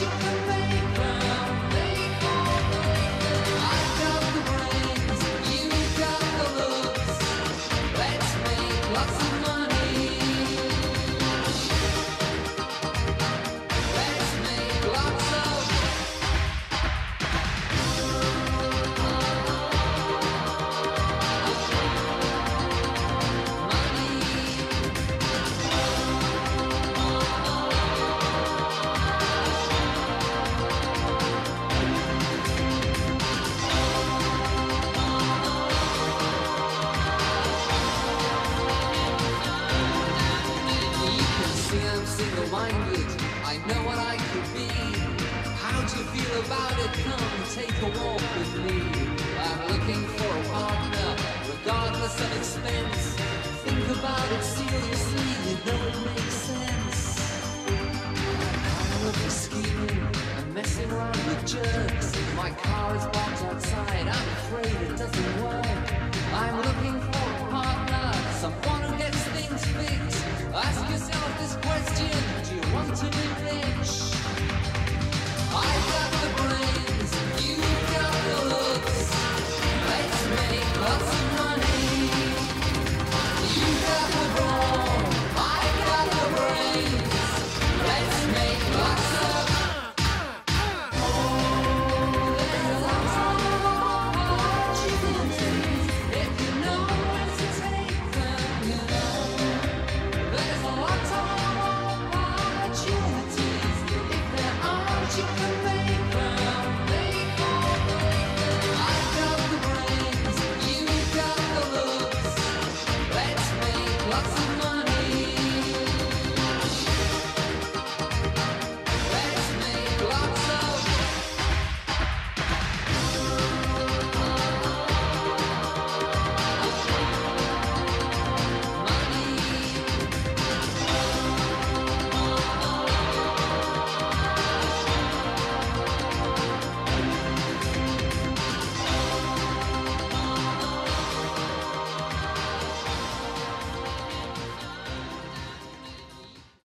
you. Single-minded. I know what I could be. How do you feel about it? Come take a walk with me. I'm looking for a partner, regardless of expense. Think about it seriously, you know it makes sense. I'm looking scheming and messing around with jerks. My car is parked outside, I'm afraid it doesn't work. I'm looking for a partner, someone who gets things fixed.